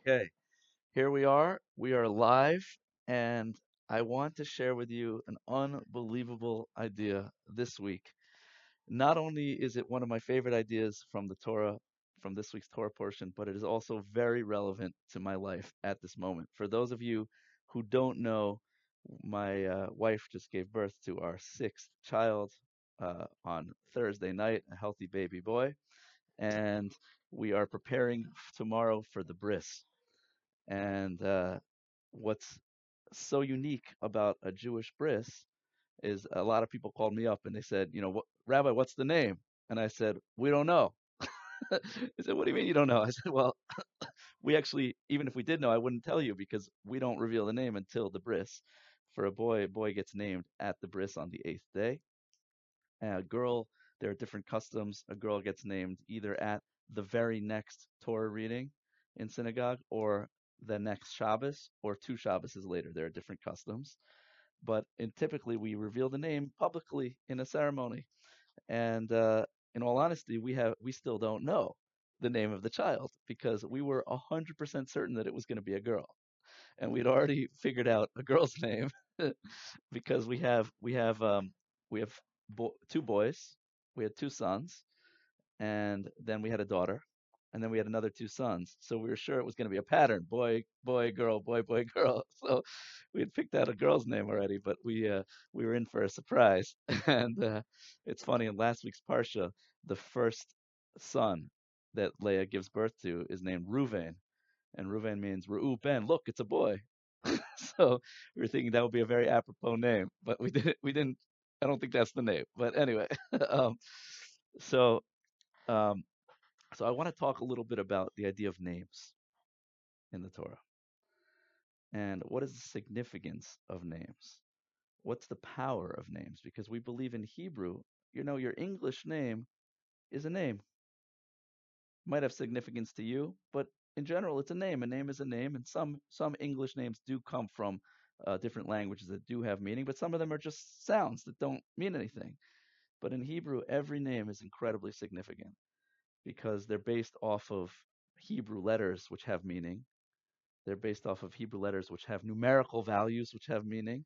Okay, here we are. We are live, and I want to share with you an unbelievable idea this week. Not only is it one of my favorite ideas from the Torah, from this week's Torah portion, but it is also very relevant to my life at this moment. For those of you who don't know, my uh, wife just gave birth to our sixth child uh, on Thursday night, a healthy baby boy, and we are preparing tomorrow for the bris. And uh, what's so unique about a Jewish bris is a lot of people called me up and they said, you know, Rabbi, what's the name? And I said, we don't know. they said, what do you mean you don't know? I said, well, we actually, even if we did know, I wouldn't tell you because we don't reveal the name until the bris. For a boy, a boy gets named at the bris on the eighth day. And a girl, there are different customs. A girl gets named either at the very next Torah reading in synagogue or the next Shabbos or two Shabbases later. There are different customs. But in, typically, we reveal the name publicly in a ceremony. And uh, in all honesty, we have we still don't know the name of the child because we were 100% certain that it was going to be a girl. And we'd already figured out a girl's name because we have we have um, we have bo- two boys, we had two sons, and then we had a daughter, and then we had another two sons. So we were sure it was going to be a pattern: boy, boy, girl, boy, boy, girl. So we had picked out a girl's name already, but we uh, we were in for a surprise. And uh, it's funny in last week's parsha, the first son that Leah gives birth to is named Ruvain, and Ruvain means Ru'u ben. Look, it's a boy. so we were thinking that would be a very apropos name, but we didn't. We didn't. I don't think that's the name. But anyway, um, so um, so I want to talk a little bit about the idea of names in the Torah and what is the significance of names. What's the power of names? Because we believe in Hebrew, you know, your English name is a name. Might have significance to you, but in general, it's a name. A name is a name, and some some English names do come from uh, different languages that do have meaning, but some of them are just sounds that don't mean anything. But in Hebrew, every name is incredibly significant because they're based off of Hebrew letters which have meaning. They're based off of Hebrew letters which have numerical values which have meaning.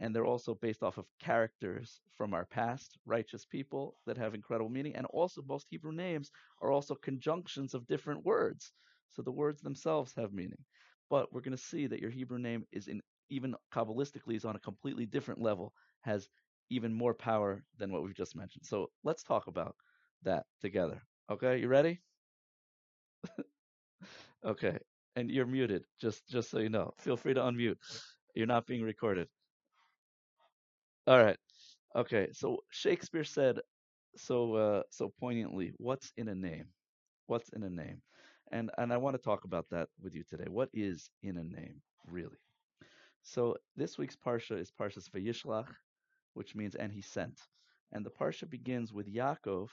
And they're also based off of characters from our past, righteous people that have incredible meaning. And also, most Hebrew names are also conjunctions of different words. So the words themselves have meaning. But we're going to see that your Hebrew name is in even Kabbalistically is on a completely different level, has even more power than what we've just mentioned. So let's talk about that together. Okay, you ready? Okay, and you're muted. Just just so you know, feel free to unmute. You're not being recorded. All right. Okay. So Shakespeare said so uh, so poignantly, "What's in a name? What's in a name?" And and I want to talk about that with you today. What is in a name, really? So this week's parsha is Parshas Vayishlach, which means "and he sent." And the parsha begins with Yaakov,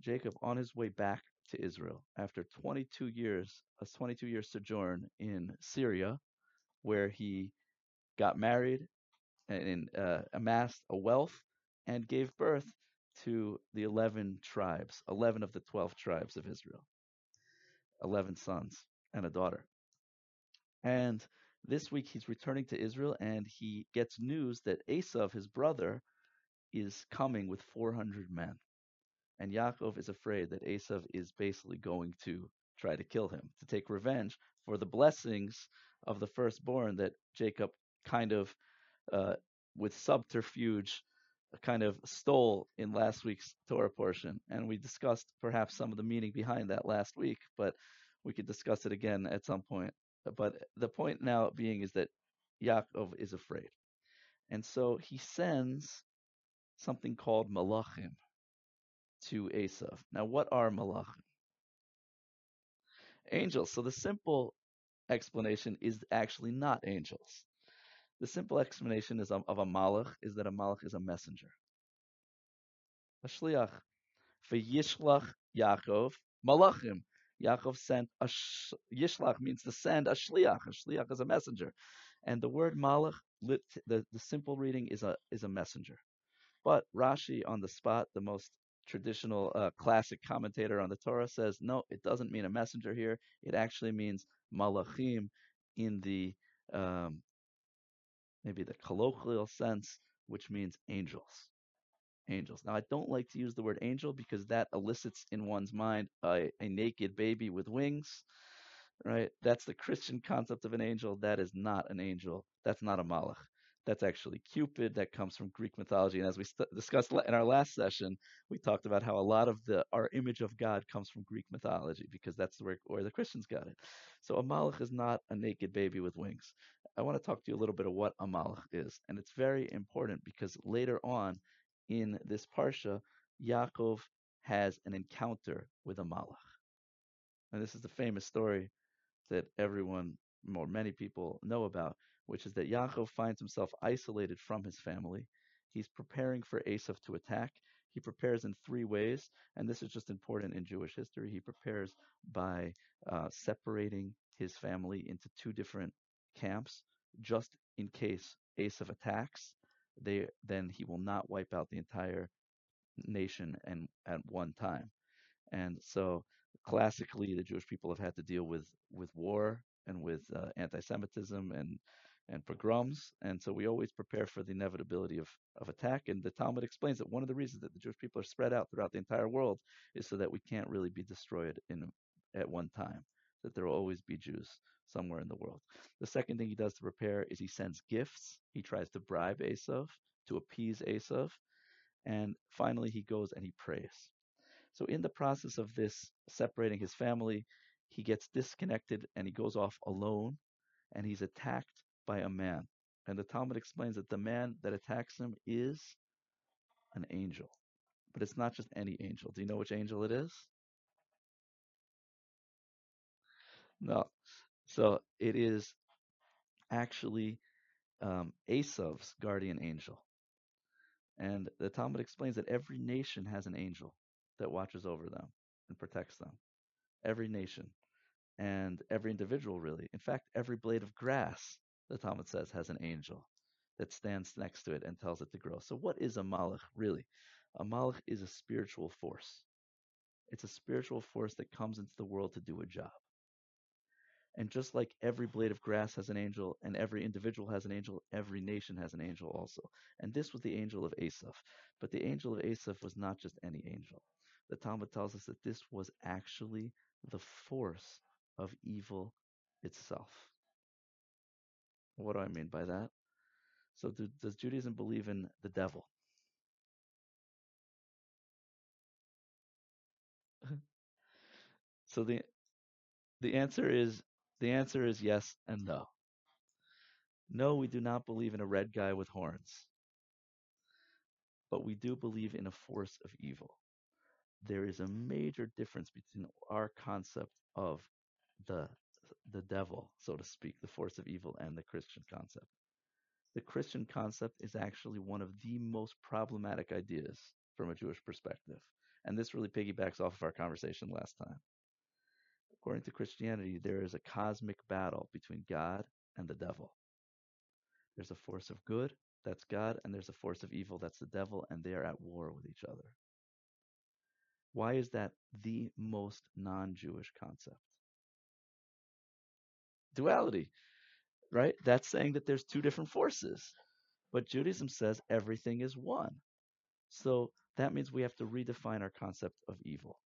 Jacob, on his way back to Israel after 22 years, a 22 year sojourn in Syria, where he got married and uh, amassed a wealth and gave birth to the 11 tribes, 11 of the 12 tribes of Israel, 11 sons and a daughter. And this week he's returning to Israel and he gets news that Esav, his brother, is coming with 400 men. And Yaakov is afraid that Esav is basically going to try to kill him, to take revenge for the blessings of the firstborn that Jacob kind of, uh, with subterfuge, kind of stole in last week's Torah portion. And we discussed perhaps some of the meaning behind that last week, but we could discuss it again at some point. But the point now being is that Yaakov is afraid. And so he sends something called malachim to Esav. Now, what are malachim? Angels. So the simple explanation is actually not angels. The simple explanation is of, of a malach is that a malach is a messenger. A shliach. V'yishlach Yaakov malachim. Yaakov sent a sh- yishlach means to send a shliach. A shliach is a messenger, and the word malach, the the simple reading is a is a messenger. But Rashi on the spot, the most traditional uh, classic commentator on the Torah says, no, it doesn't mean a messenger here. It actually means malachim in the um, maybe the colloquial sense, which means angels. Angels. Now, I don't like to use the word angel because that elicits in one's mind a, a naked baby with wings right? That's the Christian concept of an angel. That is not an angel. That's not a malach. That's actually Cupid. That comes from Greek mythology. And as we st- discussed in our last session, we talked about how a lot of the our image of God comes from Greek mythology because that's where, where the Christians got it. So a malach is not a naked baby with wings. I want to talk to you a little bit of what a malach is, and it's very important because later on in this parsha, Yaakov has an encounter with a malach. And this is the famous story that everyone or many people know about, which is that Yaakov finds himself isolated from his family. He's preparing for Esav to attack. He prepares in three ways, and this is just important in Jewish history. He prepares by uh, separating his family into two different camps, just in case Esav attacks. They then he will not wipe out the entire nation and at one time. And so classically the Jewish people have had to deal with with war and with uh, anti-Semitism and and pogroms, and so we always prepare for the inevitability of, of attack. And the Talmud explains that one of the reasons that the Jewish people are spread out throughout the entire world is so that we can't really be destroyed in at one time. That there will always be Jews somewhere in the world. The second thing he does to prepare is he sends gifts. He tries to bribe Esav to appease Esav, and finally he goes and he prays. So in the process of this separating his family, he gets disconnected and he goes off alone and he's attacked by a man. And the Talmud explains that the man that attacks him is an angel. But it's not just any angel. Do you know which angel it is? No. So it is actually um, Esav's guardian angel. And the Talmud explains that every nation has an angel that watches over them and protects them. Every nation and every individual, really. In fact, every blade of grass, the Talmud says, has an angel that stands next to it and tells it to grow. So, what is a malach really? A malach is a spiritual force. It's a spiritual force that comes into the world to do a job. And just like every blade of grass has an angel and every individual has an angel, every nation has an angel also. And this was the angel of Esav. But the angel of Esav was not just any angel the Talmud tells us that this was actually the force of evil itself. What do I mean by that? So, do, does Judaism believe in the devil? so the the answer is the answer is yes and no. No, we do not believe in a red guy with horns. But we do believe in a force of evil there is a major difference between our concept of the the devil, so to speak, the force of evil, and the Christian concept. The Christian concept is actually one of the most problematic ideas from a Jewish perspective. And this really piggybacks off of our conversation last time. According to Christianity, there is a cosmic battle between God and the devil. There's a force of good, that's God, and there's a force of evil, that's the devil, and they are at war with each other. Why is that the most non Jewish concept? Duality, right? That's saying that there's two different forces. But Judaism says everything is one. So that means we have to redefine our concept of evil.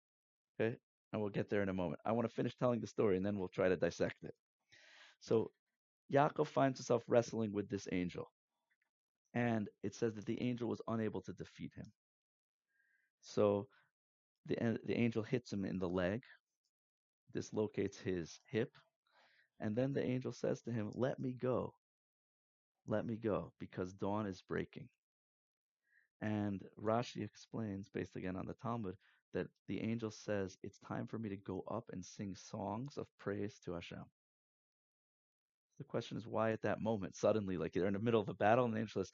Okay? And we'll get there in a moment. I want to finish telling the story and then we'll try to dissect it. So Yaakov finds himself wrestling with this angel. And it says that the angel was unable to defeat him. So the, the angel hits him in the leg, dislocates his hip, and then the angel says to him, Let me go. Let me go, because dawn is breaking. And Rashi explains, based again on the Talmud, that the angel says, It's time for me to go up and sing songs of praise to Hashem. The question is, why at that moment, suddenly, like they're in the middle of a battle, and the angel says,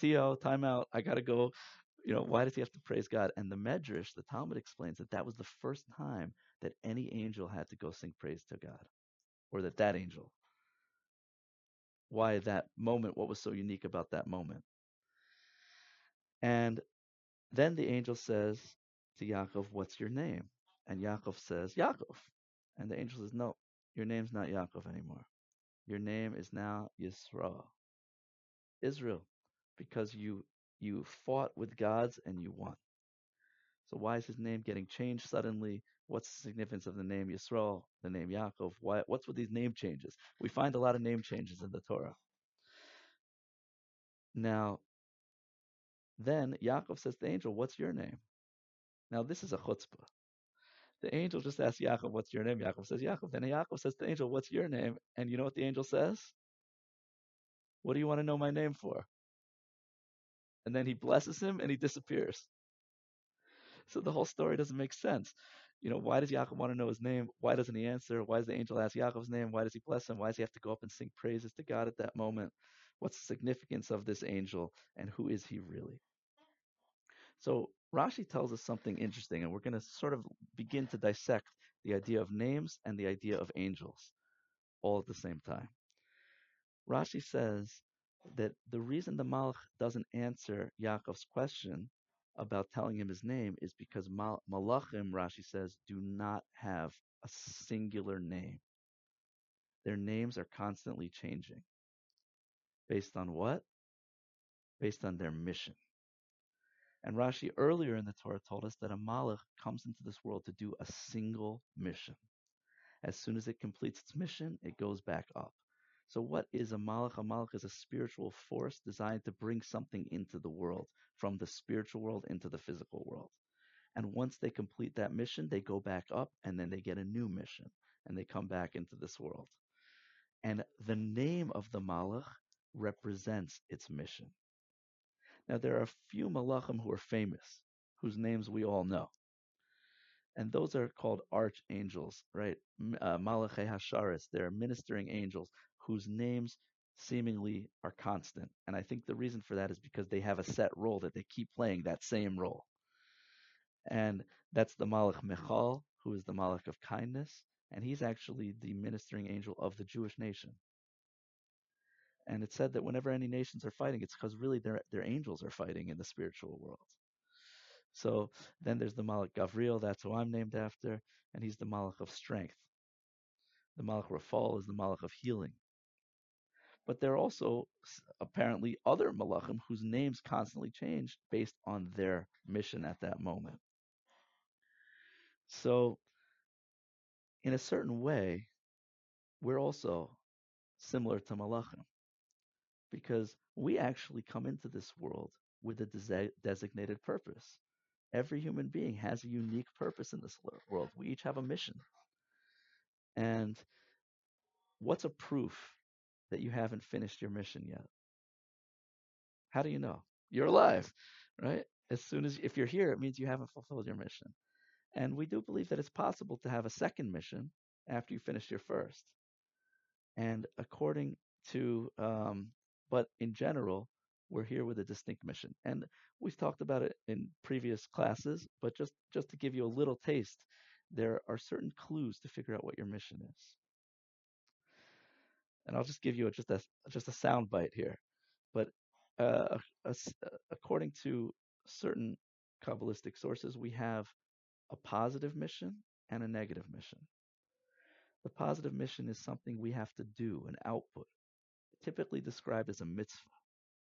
Tio, time out. I got to go you know, why does he have to praise God? And the Medrash, the Talmud explains that that was the first time that any angel had to go sing praise to God, or that that angel. Why that moment? What was so unique about that moment? And then the angel says to Yaakov, What's your name? And Yaakov says, Yaakov. And the angel says, No, your name's not Yaakov anymore. Your name is now Yisrael, Israel, because you you fought with gods and you won. So why is his name getting changed suddenly? What's the significance of the name Yisrael, the name Yaakov? Why, what's with these name changes? We find a lot of name changes in the Torah. Now, then Yaakov says to the angel, What's your name? Now, this is a chutzpah. The angel just asks Yaakov, What's your name? Yaakov says, Yaakov. Then Yaakov says to the angel, What's your name? And you know what the angel says? What do you want to know my name for? And then he blesses him and he disappears. So the whole story doesn't make sense. You know, why does Yaakov want to know his name? Why doesn't he answer? Why does the angel ask Yaakov's name? Why does he bless him? Why does he have to go up and sing praises to God at that moment? What's the significance of this angel and who is he really? So Rashi tells us something interesting, and we're going to sort of begin to dissect the idea of names and the idea of angels all at the same time. Rashi says that the reason the Malach doesn't answer Yaakov's question about telling him his name is because Mal- Malachim, Rashi says, do not have a singular name. Their names are constantly changing. Based on what? Based on their mission. And Rashi earlier in the Torah told us that a Malach comes into this world to do a single mission. As soon as it completes its mission, it goes back up. So, what is a Malach? A Malach is a spiritual force designed to bring something into the world, from the spiritual world into the physical world. And once they complete that mission, they go back up and then they get a new mission and they come back into this world. And the name of the Malach represents its mission. Now, there are a few Malachim who are famous, whose names we all know. And those are called archangels, right? Uh, Malachi Hasharis, they're ministering angels whose names seemingly are constant. And I think the reason for that is because they have a set role that they keep playing that same role. And that's the Malach Michal, who is the Malach of kindness, and he's actually the ministering angel of the Jewish nation. And it's said that whenever any nations are fighting, it's because really their their angels are fighting in the spiritual world. So then there's the Malach Gavriel, that's who I'm named after, and he's the Malach of strength. The Malach Rafal is the Malach of healing. But there are also apparently other Malachim whose names constantly change based on their mission at that moment. So, in a certain way, we're also similar to Malachim because we actually come into this world with a desi- designated purpose. Every human being has a unique purpose in this world. We each have a mission. And what's a proof that you haven't finished your mission yet? How do you know? You're alive, right? As soon as if you're here, it means you haven't fulfilled your mission. And we do believe that it's possible to have a second mission after you finish your first. And according to, um, but in general, we're here with a distinct mission. And we've talked about it in previous classes, but just, just to give you a little taste, there are certain clues to figure out what your mission is. And I'll just give you a, just a just a sound bite here. But uh, a, a, according to certain Kabbalistic sources, we have a positive mission and a negative mission. The positive mission is something we have to do, an output, typically described as a mitzvah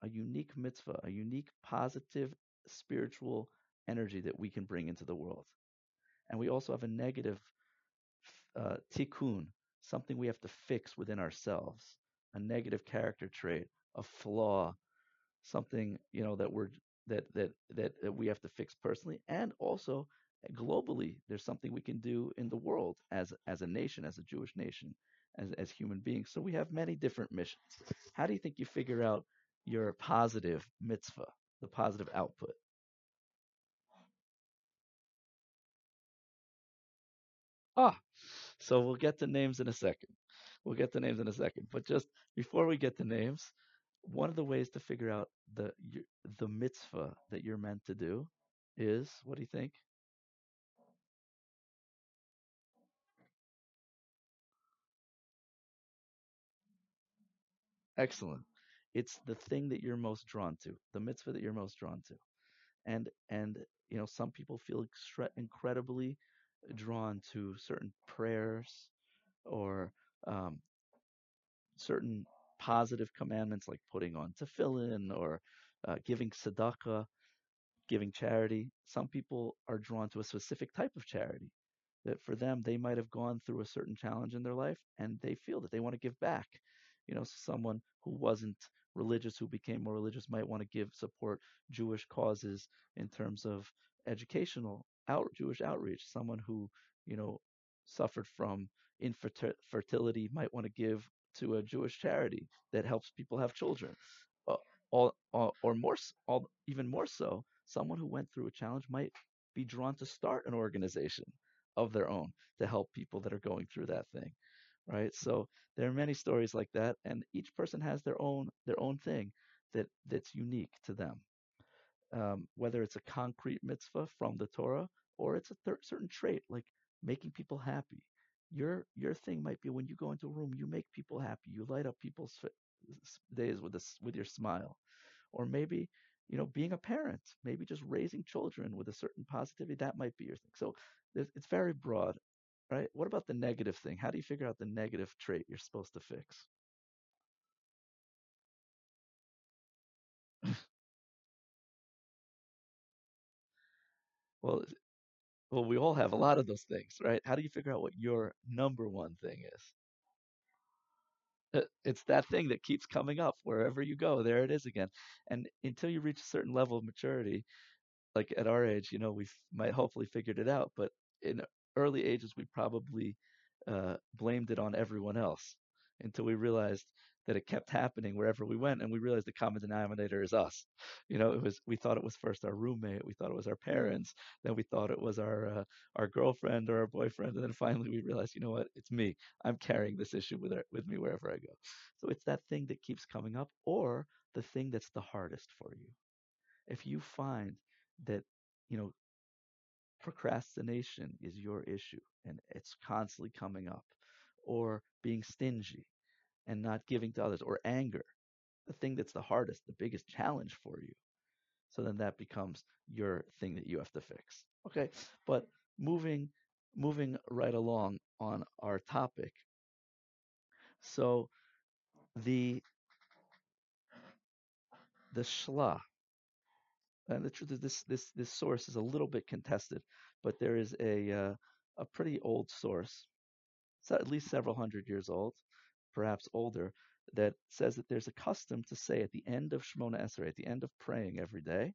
a unique mitzvah, a unique positive spiritual energy that we can bring into the world. And we also have a negative uh, tikkun, something we have to fix within ourselves, a negative character trait, a flaw, something you know that we're that that that, that we have to fix personally, and also globally, there's something we can do in the world as as a nation, as a Jewish nation, as as human beings. So we have many different missions. How do you think you figure out your positive mitzvah, the positive output. Ah, so we'll get to names in a second. We'll get to names in a second. But just before we get to names, one of the ways to figure out the the mitzvah that you're meant to do is what do you think? Excellent. It's the thing that you're most drawn to, the mitzvah that you're most drawn to. And and you know, some people feel incredibly drawn to certain prayers or um, certain positive commandments like putting on tefillin or uh, giving tzedakah, giving charity. Some people are drawn to a specific type of charity that for them they might have gone through a certain challenge in their life and they feel that they want to give back. You know, someone who wasn't religious who became more religious might want to give support Jewish causes in terms of educational out Jewish outreach. Someone who, you know, suffered from infertility might want to give to a Jewish charity that helps people have children. Or, or, or more, all, even more so, someone who went through a challenge might be drawn to start an organization of their own to help people that are going through that thing right so there are many stories like that and each person has their own their own thing that that's unique to them um, whether it's a concrete mitzvah from the torah or it's a certain trait like making people happy. Your your thing might be when you go into a room you make people happy you light up people's days with with your smile. Or maybe you know being a parent maybe just raising children with a certain positivity that might be your thing. So it's very broad right? What about the negative thing? How do you figure out the negative trait you're supposed to fix well well we all have a lot of those things right? How do you figure out what your number one thing is? Uh, it's that thing that keeps coming up wherever you go there it is again. And until you reach a certain level of maturity like at our age, you know, we might hopefully figured it out, but in early ages, we probably uh, blamed it on everyone else until we realized that it kept happening wherever we went, and we realized the common denominator is us. You know, it was we thought it was first our roommate, we thought it was our parents, then we thought it was our uh, our girlfriend or our boyfriend, and then finally we realized, you know what, it's me. I'm carrying this issue with our, with me wherever I go. So it's that thing that keeps coming up, or the thing that's the hardest for you. If you find that you know procrastination is your issue and it's constantly coming up or being stingy and not giving to others or anger the thing that's the hardest the biggest challenge for you. So then that becomes your thing that you have to fix. Okay but moving moving right along on our topic. So the the shla and the truth is this this this source is a little bit contested, but there is a uh, a pretty old source, so at least several hundred years old, perhaps older, that says that there's a custom to say at the end of Shemona Esrei, at the end of praying every day,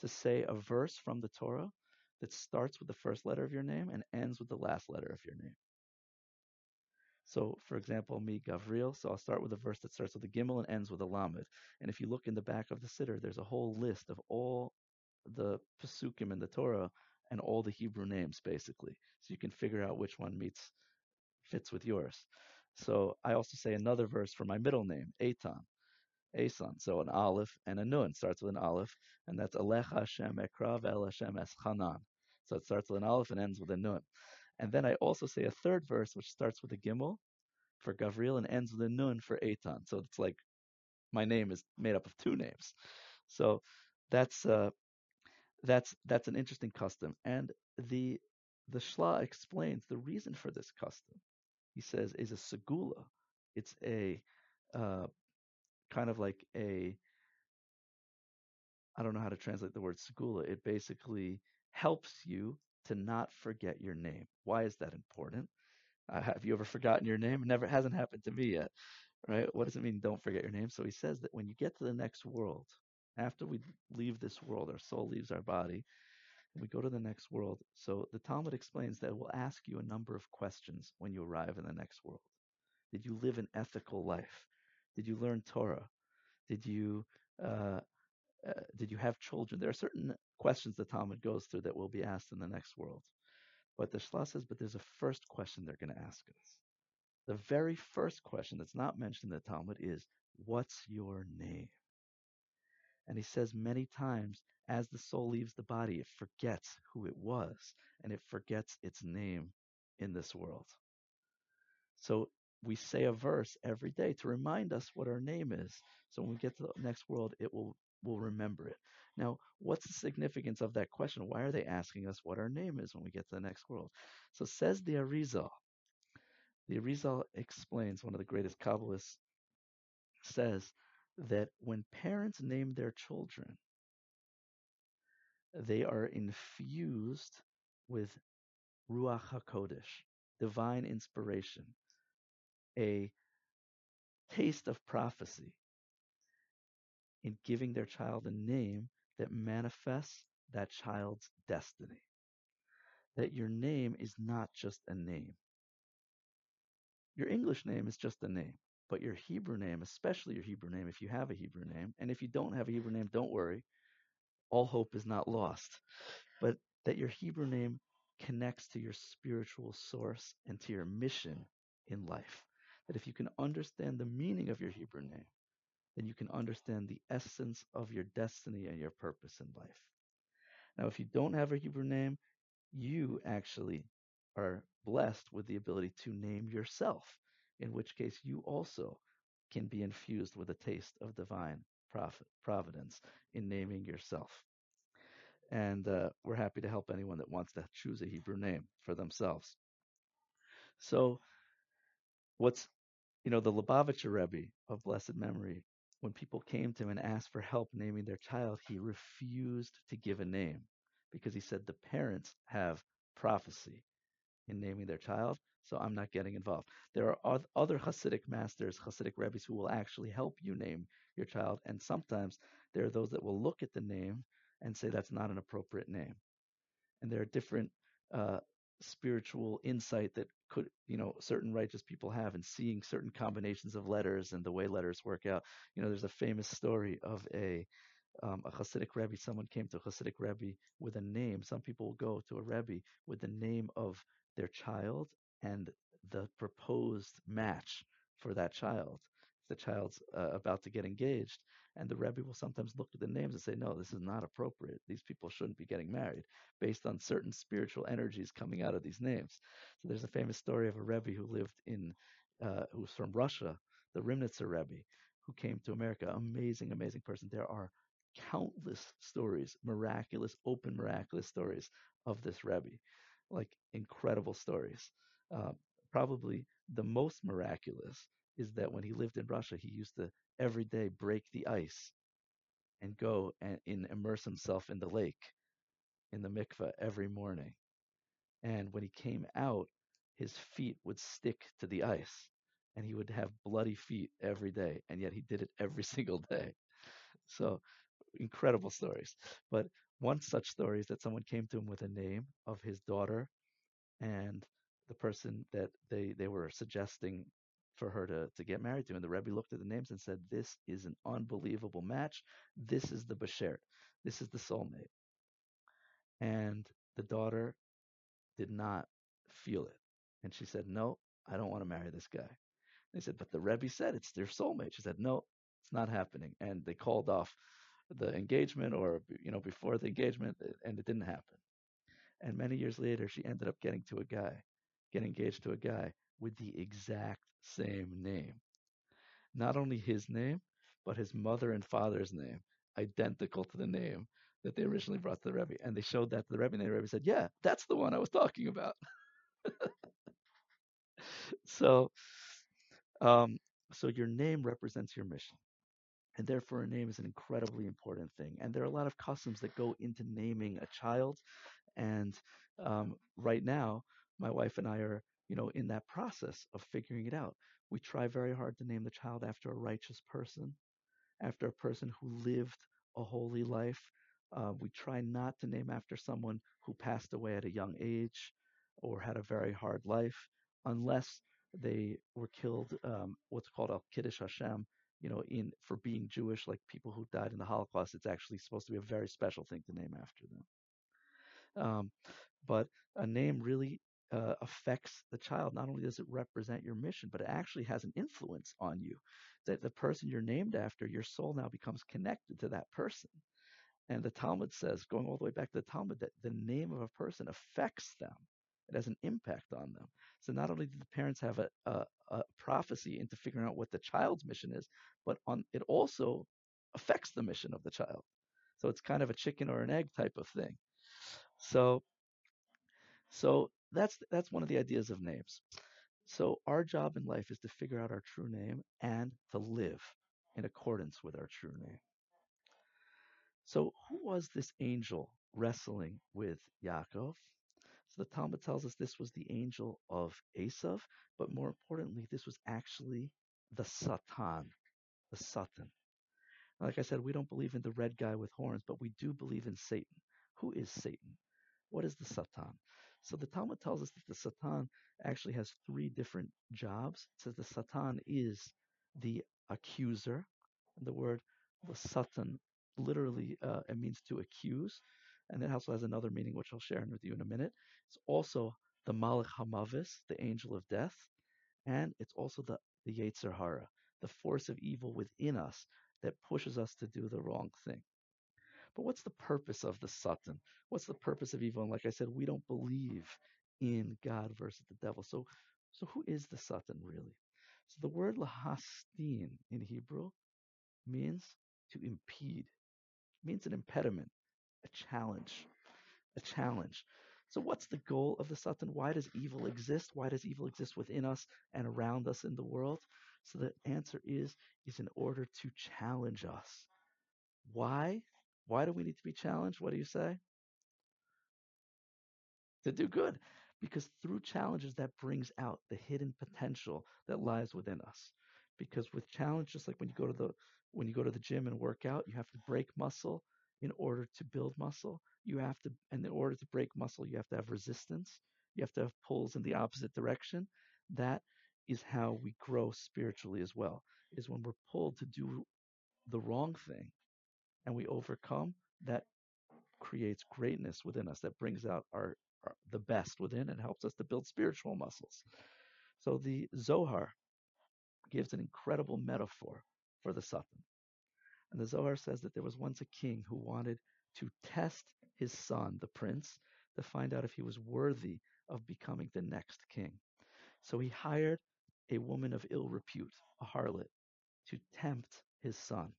to say a verse from the Torah that starts with the first letter of your name and ends with the last letter of your name. So, for example, me, Gavriel, so I'll start with a verse that starts with a Gimel and ends with a Lamed. And if you look in the back of the Siddur, there's a whole list of all the Pesukim in the Torah and all the Hebrew names, basically. So you can figure out which one meets fits with yours. So I also say another verse for my middle name, Eitan, Asan. So an Aleph and a Nun starts with an Aleph, and that's Alecha Hashem Ekrav El Hashem Eschanan. So it starts with an Aleph and ends with a Nun. And then I also say a third verse which starts with a Gimel for Gavriel and ends with a Nun for Eitan. So it's like my name is made up of two names. So that's uh, that's that's an interesting custom. And the the Shla explains the reason for this custom. He says is a segula. It's a uh, kind of like a I don't know how to translate the word segula. It basically helps you to not forget your name. Why is that important? Uh, have you ever forgotten your name? It never hasn't happened to me yet, right? What does it mean? Don't forget your name. So he says that when you get to the next world, after we leave this world, our soul leaves our body, we go to the next world. So the Talmud explains that it will ask you a number of questions when you arrive in the next world. Did you live an ethical life? Did you learn Torah? Did you uh, uh, did you have children? There are certain questions the Talmud goes through that will be asked in the next world. But the Shla says, but there's a first question they're going to ask us. The very first question that's not mentioned in the Talmud is, What's your name? And he says many times, as the soul leaves the body, it forgets who it was and it forgets its name in this world. So we say a verse every day to remind us what our name is. So when we get to the next world, it will will remember it. Now, what's the significance of that question? Why are they asking us what our name is when we get to the next world? So says the Arizal. The Arizal explains, one of the greatest Kabbalists says that when parents name their children, they are infused with Ruach HaKodesh, divine inspiration, a taste of prophecy in giving their child a name that manifests that child's destiny. That your name is not just a name. Your English name is just a name, but your Hebrew name, especially your Hebrew name, if you have a Hebrew name, and if you don't have a Hebrew name, don't worry, all hope is not lost. But that your Hebrew name connects to your spiritual source and to your mission in life. That if you can understand the meaning of your Hebrew name, then you can understand the essence of your destiny and your purpose in life. Now, if you don't have a Hebrew name, you actually are blessed with the ability to name yourself, in which case you also can be infused with a taste of divine providence in naming yourself. And uh, we're happy to help anyone that wants to choose a Hebrew name for themselves. So, what's you know the Lubavitcher Rebbe of blessed memory when people came to him and asked for help naming their child, he refused to give a name because he said the parents have prophecy in naming their child, so I'm not getting involved. There are other Hasidic masters, Hasidic rabbis, who will actually help you name your child, and sometimes there are those that will look at the name and say that's not an appropriate name. And there are different uh, spiritual insight that could, you know, certain righteous people have in seeing certain combinations of letters and the way letters work out. You know, there's a famous story of a um, a Hasidic Rebbe. Someone came to a Hasidic Rebbe with a name. Some people will go to a Rebbe with the name of their child and the proposed match for that child. The child's uh, about to get engaged, and the Rebbe will sometimes look at the names and say, no, this is not appropriate. These people shouldn't be getting married based on certain spiritual energies coming out of these names. So there's a famous story of a Rebbe who lived in, uh, from Russia, the Ribnitzer Rebbe, who came to America. Amazing, amazing person. There are countless stories, miraculous, open miraculous stories of this Rebbe, like incredible stories. Uh, probably the most miraculous is that when he lived in Russia, he used to every day break the ice and go and, and immerse himself in the lake, in the mikveh every morning. And when he came out, his feet would stick to the ice and he would have bloody feet every day. And yet he did it every single day. So incredible stories. But one such story is that someone came to him with a name of his daughter and the person that they, they were suggesting for her to, to get married to. And the Rebbe looked at the names and said, This is an unbelievable match. This is the Bashert. This is the soulmate. And the daughter did not feel it. And she said, No, I don't want to marry this guy. They said, But the Rebbe said it's their soulmate. She said, No, it's not happening. And they called off the engagement or, you know, before the engagement, and it didn't happen. And many years later, she ended up getting to a guy, getting engaged to a guy with the exact same name. Not only his name, but his mother and father's name, identical to the name that they originally brought to the Rebbe. And they showed that to the Rebbe, and the Rebbe said, Yeah, that's the one I was talking about. so, um, so your name represents your mission. And therefore, a name is an incredibly important thing. And there are a lot of customs that go into naming a child. And um, right now, my wife and I are you know, in that process of figuring it out. We try very hard to name the child after a righteous person, after a person who lived a holy life. Uh, we try not to name after someone who passed away at a young age or had a very hard life, unless they were killed, um, what's called al kiddush Hashem, you know, in for being Jewish, like people who died in the Holocaust. It's actually supposed to be a very special thing to name after them. Um, but a name really uh, affects the child. Not only does it represent your mission, but it actually has an influence on you. That the person you're named after, your soul now becomes connected to that person. And the Talmud says, going all the way back to the Talmud, that the name of a person affects them. It has an impact on them. So not only do the parents have a, a, a prophecy into figuring out what the child's mission is, but on it also affects the mission of the child. So it's kind of a chicken or an egg type of thing. So so that's that's one of the ideas of names. So our job in life is to figure out our true name and to live in accordance with our true name. So who was this angel wrestling with Yaakov? So the Talmud tells us this was the angel of Esav, but more importantly, this was actually the Satan, the Satan. Like I said, we don't believe in the red guy with horns, but we do believe in Satan. Who is Satan? What is the Satan? So the Talmud tells us that the Satan actually has three different jobs. It says the Satan is the accuser. The word the Satan literally uh, it means to accuse, and it also has another meaning which I'll share with you in a minute. It's also the Malach Hamavis, the angel of death, and it's also the the Yetzer Hara, the force of evil within us that pushes us to do the wrong thing. But what's the purpose of the Satan? What's the purpose of evil? And like I said, we don't believe in God versus the devil. So, so who is the Satan really? So the word lahastin in Hebrew means to impede, it means an impediment, a challenge, a challenge. So what's the goal of the Satan? Why does evil exist? Why does evil exist within us and around us in the world? So the answer is is in order to challenge us. Why? Why do we need to be challenged? What do you say? To do good. Because through challenges that brings out the hidden potential that lies within us. Because with challenge, just like when you go to the when you go to the gym and work out, you have to break muscle in order to build muscle. You have to and in order to break muscle, you have to have resistance. You have to have pulls in the opposite direction. That is how we grow spiritually as well, is when we're pulled to do the wrong thing and we overcome, that creates greatness within us, that brings out our, our the best within and helps us to build spiritual muscles. So the Zohar gives an incredible metaphor for the Satan. And the Zohar says that there was once a king who wanted to test his son, the prince, to find out if he was worthy of becoming the next king. So he hired a woman of ill repute, a harlot, to tempt his son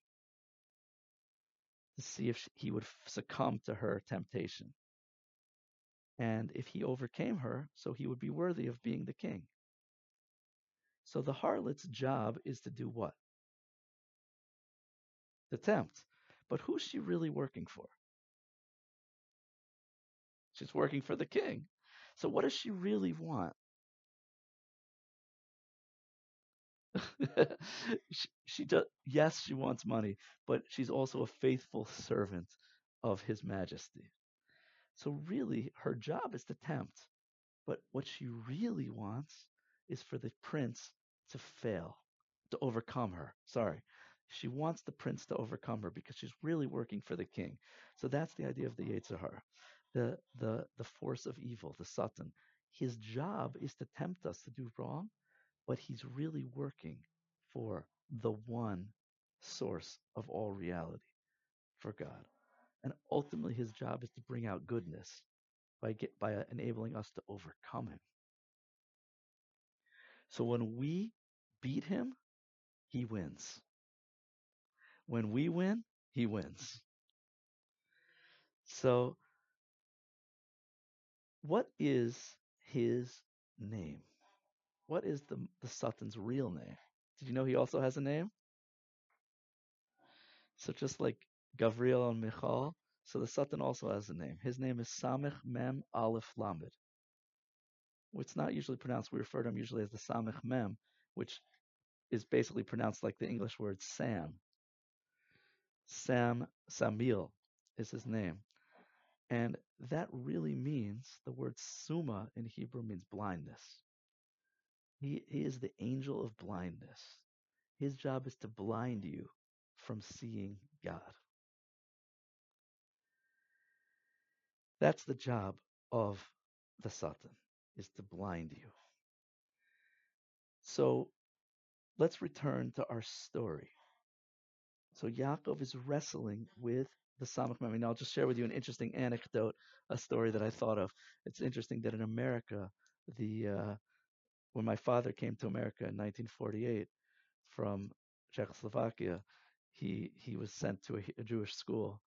to see if he would succumb to her temptation. And if he overcame her, so he would be worthy of being the king. So the harlot's job is to do what? To tempt. But who's she really working for? She's working for the king. So what does she really want? she, she does yes she wants money but she's also a faithful servant of his majesty. So really her job is to tempt but what she really wants is for the prince to fail to overcome her. Sorry. She wants the prince to overcome her because she's really working for the king. So that's the idea of the Yetzer Hara, the the the force of evil the satan. His job is to tempt us to do wrong but he's really working for the one source of all reality, for God. And ultimately, his job is to bring out goodness by, get, by enabling us to overcome him. So when we beat him, he wins. When we win, he wins. So, what is his name? What is the, the Satan's real name? Did you know he also has a name? So just like Gavriel and Michal, so the Satan also has a name. His name is Samech Mem Aleph Lamed. It's not usually pronounced. We refer to him usually as the Samech Mem, which is basically pronounced like the English word Sam. Sam Samiel is his name. And that really means the word suma in Hebrew means blindness. He, he is the angel of blindness. His job is to blind you from seeing God. That's the job of the Satan, is to blind you. So let's return to our story. So Yaakov is wrestling with the Samach Mem. Now I'll just share with you an interesting anecdote, a story that I thought of. It's interesting that in America, the uh, when my father came to America in 1948 from Czechoslovakia, he he was sent to a, a Jewish school,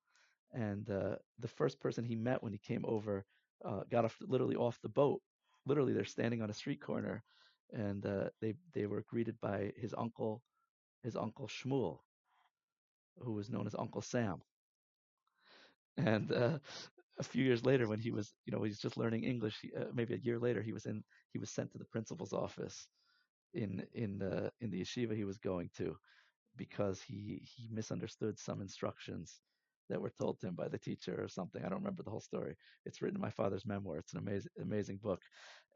and uh, the first person he met when he came over uh, got off literally off the boat. Literally, they're standing on a street corner, and uh, they they were greeted by his uncle, his uncle Shmuel, who was known as Uncle Sam. And uh, a few years later, when he was, you know, he's just learning English, uh, maybe a year later, he was in, he was sent to the principal's office in in the in the yeshiva he was going to, because he he misunderstood some instructions that were told to him by the teacher or something. I don't remember the whole story. It's written in my father's memoir. It's an amazing amazing book.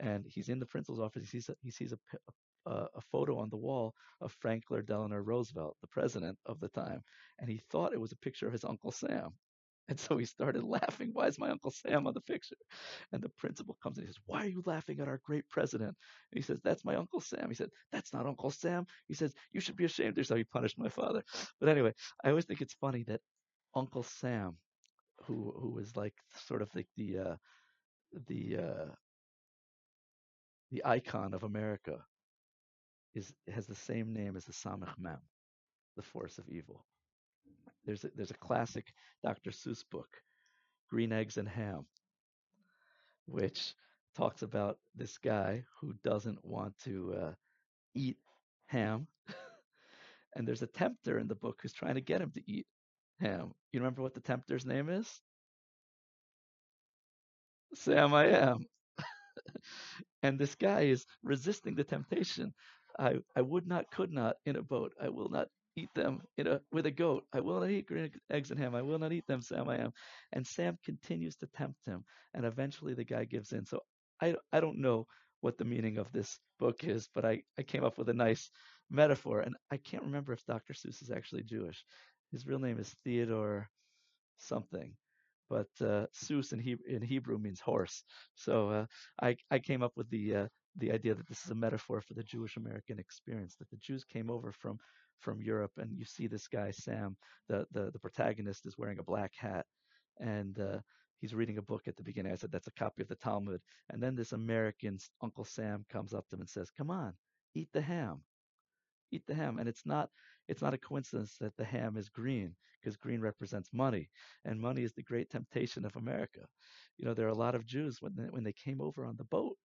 And he's in the principal's office. He sees a, he sees a, a, a photo on the wall of Franklin Delano Roosevelt, the president of the time, and he thought it was a picture of his uncle Sam. And so he started laughing. Why is my Uncle Sam on the picture? And the principal comes and he says, Why are you laughing at our great president? And he says, That's my Uncle Sam. He said, That's not Uncle Sam. He says, You should be ashamed. There's how he punished my father. But anyway, I always think it's funny that Uncle Sam, who who was like sort of like the uh, the uh, the icon of America, is has the same name as the Samech Mem, the force of evil. There's a, there's a classic Dr. Seuss book, Green Eggs and Ham, which talks about this guy who doesn't want to uh, eat ham, and there's a tempter in the book who's trying to get him to eat ham. You remember what the tempter's name is? Sam I am. and this guy is resisting the temptation. I, I would not, could not in a boat. I will not eat them in a, with a goat. I will not eat green eggs and ham. I will not eat them, Sam I am. And Sam continues to tempt him. And eventually the guy gives in. So I, I don't know what the meaning of this book is, but I, I came up with a nice metaphor. And I can't remember if Dr. Seuss is actually Jewish. His real name is Theodore something, but uh, Seuss in, he- in Hebrew means horse. So uh, I I came up with the uh, the idea that this is a metaphor for the Jewish American experience that the Jews came over from from Europe, and you see this guy Sam, the the the protagonist is wearing a black hat, and uh, he's reading a book at the beginning. I said that's a copy of the Talmud, and then this American Uncle Sam comes up to him and says, "Come on, eat the ham." eat the ham and it's not it's not a coincidence that the ham is green because green represents money and money is the great temptation of america you know there are a lot of jews when they, when they came over on the boat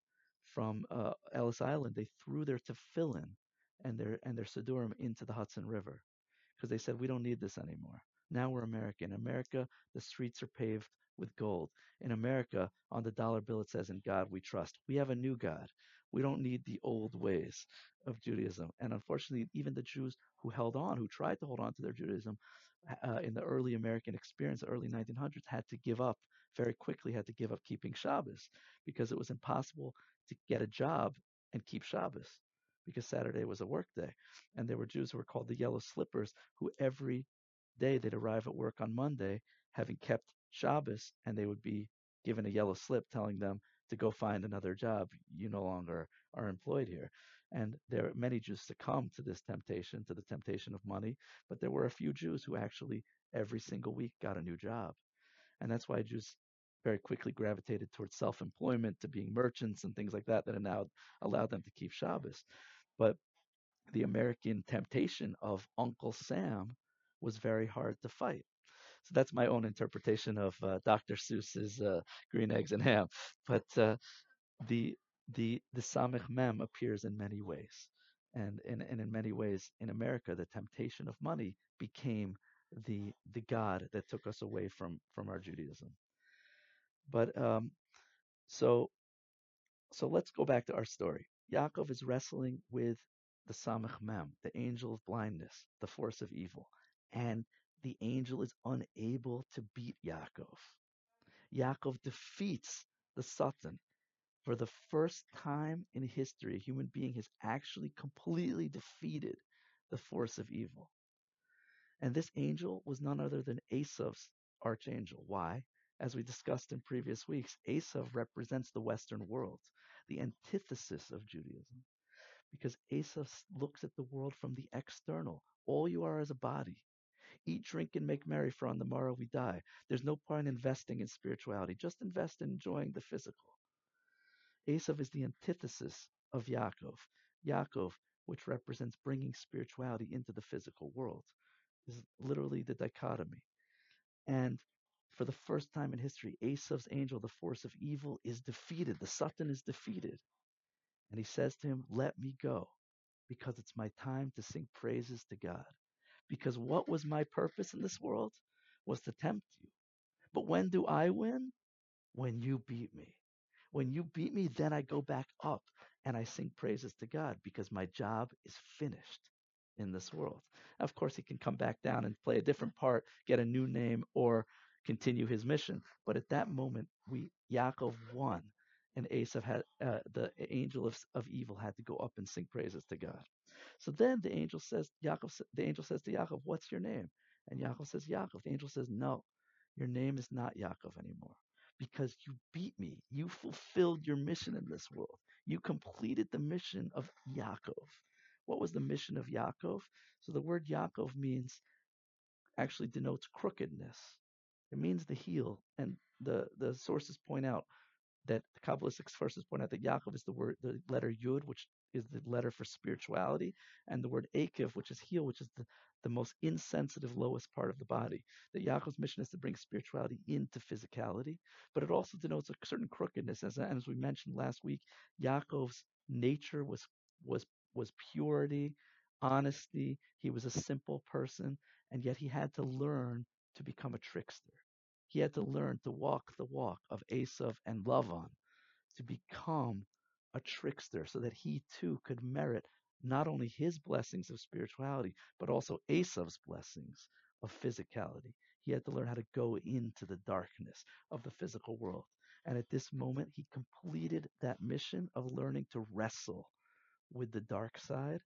from uh, ellis island they threw their tefillin and their and their siddurim into the hudson river because they said we don't need this anymore. Now we're american. In america the streets are paved with gold. In america on the dollar bill it says in god we trust we have a new god. We don't need the old ways of Judaism. And unfortunately, even the Jews who held on, who tried to hold on to their Judaism uh, in the early American experience, the early 1900s, had to give up very quickly, had to give up keeping Shabbos because it was impossible to get a job and keep Shabbos because Saturday was a work day. And there were Jews who were called the yellow slippers who every day they'd arrive at work on Monday having kept Shabbos and they would be given a yellow slip telling them to go find another job. You no longer are employed here. And there are many Jews succumb to this temptation, to the temptation of money, but there were a few Jews who actually every single week got a new job. And that's why Jews very quickly gravitated towards self-employment, to being merchants and things like that, that now allowed them to keep Shabbos. But the American temptation of Uncle Sam was very hard to fight. So that's my own interpretation of uh, Dr. Seuss's uh, Green Eggs and Ham. But uh, the the the Samech Mem appears in many ways, and, and and in many ways in America, the temptation of money became the the god that took us away from from our Judaism. But um, so so let's go back to our story. Yaakov is wrestling with the Samech Mem, the angel of blindness, the force of evil, and the angel is unable to beat Yaakov. Yaakov defeats the Satan. For the first time in history, a human being has actually completely defeated the force of evil. And this angel was none other than Esav's archangel. Why? As we discussed in previous weeks, Esav represents the Western world, the antithesis of Judaism. Because Esav looks at the world from the external. All you are is a body. Eat, drink, and make merry, for on the morrow we die. There's no point in investing in spirituality. Just invest in enjoying the physical. Esav is the antithesis of Yaakov. Yaakov, which represents bringing spirituality into the physical world. is literally the dichotomy. And for the first time in history, Esav's angel, the force of evil, is defeated. The Satan is defeated. And he says to him, Let me go, because it's my time to sing praises to God. Because what was my purpose in this world was to tempt you. But when do I win? When you beat me. When you beat me, then I go back up and I sing praises to God because my job is finished in this world. Of course, he can come back down and play a different part, get a new name, or continue his mission. But at that moment, we Yaakov won, and Esav had uh, the angel of, of evil had to go up and sing praises to God. So then the angel says, Yaakov, the angel says to Yaakov, "What's your name?" And Yaakov says, "Yaakov." The angel says, "No, your name is not Yaakov anymore." Because you beat me. You fulfilled your mission in this world. You completed the mission of Yaakov. What was the mission of Yaakov? So the word Yaakov means actually denotes crookedness. It means the heel, and the the sources point out that the Kabbalistic sources point out that Yaakov is the word, the letter Yud, which is the letter for spirituality, and the word Akiv, which is heel, which is the, the most insensitive, lowest part of the body. That Yaakov's mission is to bring spirituality into physicality, but it also denotes a certain crookedness. As, as we mentioned last week, Yaakov's nature was was was purity, honesty. He was a simple person, and yet he had to learn to become a trickster. He had to learn to walk the walk of Esav and Lavan, to become a trickster so that he too could merit not only his blessings of spirituality, but also Esav's blessings of physicality. He had to learn how to go into the darkness of the physical world. And at this moment, he completed that mission of learning to wrestle with the dark side.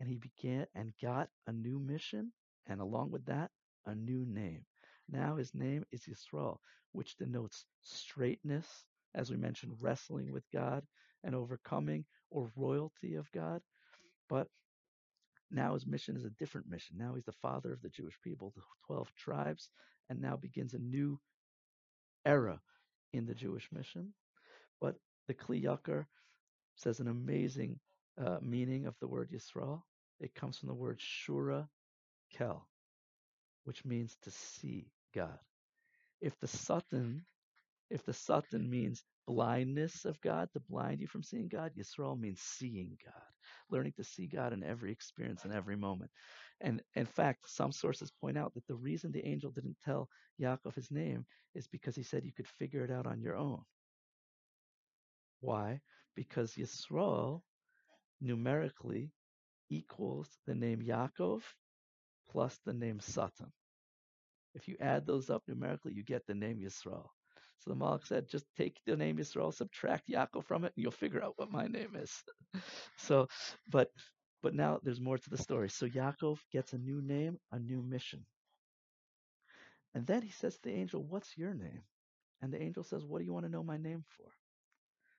And he began and got a new mission. And along with that, a new name. Now his name is Yisrael, which denotes straightness, as we mentioned, wrestling with God and overcoming, or royalty of God. But now his mission is a different mission. Now he's the father of the Jewish people, the 12 tribes, and now begins a new era in the Jewish mission. But the Kli Yakar says an amazing uh, meaning of the word Yisrael. It comes from the word Shura Kel, which means to see God. If the Satan, if the Satan means blindness of God, to blind you from seeing God, Yisrael means seeing God, learning to see God in every experience and every moment. And in fact, some sources point out that the reason the angel didn't tell Yaakov his name is because he said you could figure it out on your own. Why? Because Yisrael numerically equals the name Yaakov plus the name Satan. If you add those up numerically, you get the name Yisrael. So the Malach said, just take the name Yisrael, subtract Yaakov from it, and you'll figure out what my name is. so, but but now there's more to the story. So Yaakov gets a new name, a new mission. And then he says to the angel, What's your name? And the angel says, What do you want to know my name for?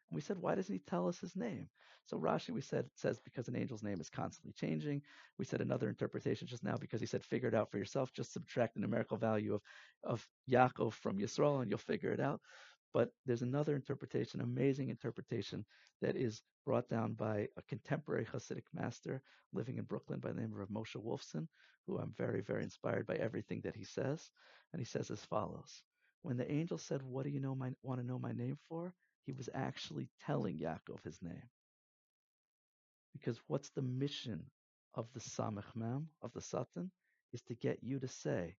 And we said, why doesn't he tell us his name? So Rashi, we said, says because an angel's name is constantly changing. We said another interpretation just now because he said, figure it out for yourself. Just subtract the numerical value of, of Yaakov from Yisrael and you'll figure it out. But there's another interpretation, amazing interpretation, that is brought down by a contemporary Hasidic master living in Brooklyn by the name of Moshe Wolfson, who I'm very, very inspired by everything that he says. And he says as follows When the angel said, What do you know my, want to know my name for? He was actually telling Yaakov his name. Because what's the mission of the Samech Mem, of the Satan, is to get you to say,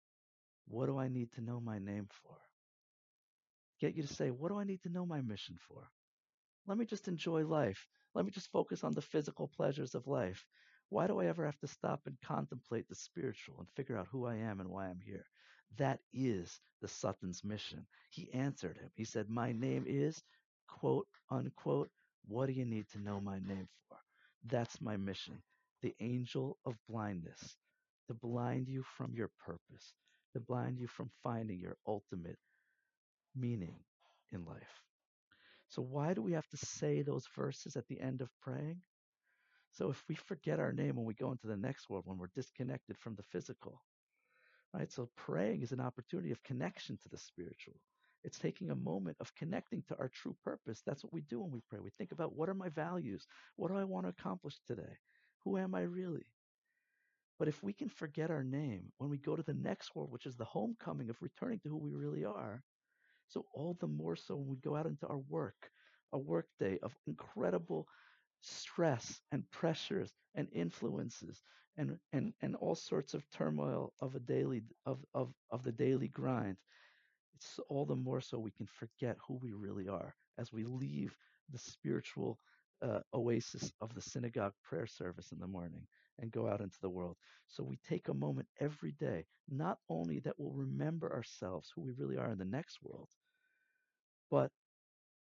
What do I need to know my name for? Get you to say, What do I need to know my mission for? Let me just enjoy life. Let me just focus on the physical pleasures of life. Why do I ever have to stop and contemplate the spiritual and figure out who I am and why I'm here? That is the Satan's mission. He answered him. He said, My name is, quote unquote, what do you need to know my name for? That's my mission. The angel of blindness, to blind you from your purpose, to blind you from finding your ultimate meaning in life. So, why do we have to say those verses at the end of praying? So, if we forget our name when we go into the next world, when we're disconnected from the physical, right? So, praying is an opportunity of connection to the spiritual. It's taking a moment of connecting to our true purpose. That's what we do when we pray. We think about what are my values? What do I want to accomplish today? Who am I really? But if we can forget our name when we go to the next world, which is the homecoming of returning to who we really are, so all the more so when we go out into our work, a work day of incredible stress and pressures and influences and, and, and all sorts of turmoil of a daily of, of, of the daily grind all the more so we can forget who we really are as we leave the spiritual uh, oasis of the synagogue prayer service in the morning and go out into the world. So we take a moment every day, not only that we'll remember ourselves, who we really are in the next world, but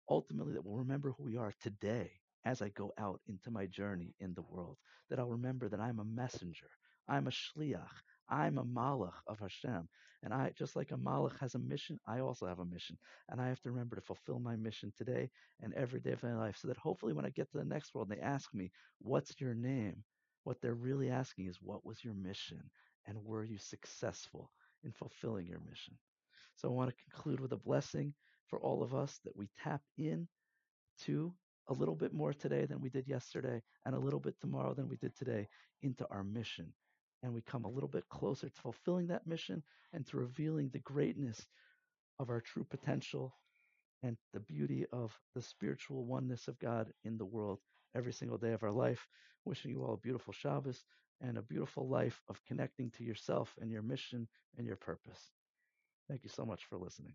ultimately that we'll remember who we are today as I go out into my journey in the world, that I'll remember that I'm a messenger, I'm a shliach, I'm a malach of Hashem. And I, just like a malach has a mission, I also have a mission. And I have to remember to fulfill my mission today and every day of my life so that hopefully when I get to the next world and they ask me, what's your name? What they're really asking is, what was your mission? And were you successful in fulfilling your mission? So I want to conclude with a blessing for all of us that we tap in to a little bit more today than we did yesterday and a little bit tomorrow than we did today into our mission. And we come a little bit closer to fulfilling that mission and to revealing the greatness of our true potential and the beauty of the spiritual oneness of God in the world every single day of our life. Wishing you all a beautiful Shabbos and a beautiful life of connecting to yourself and your mission and your purpose. Thank you so much for listening.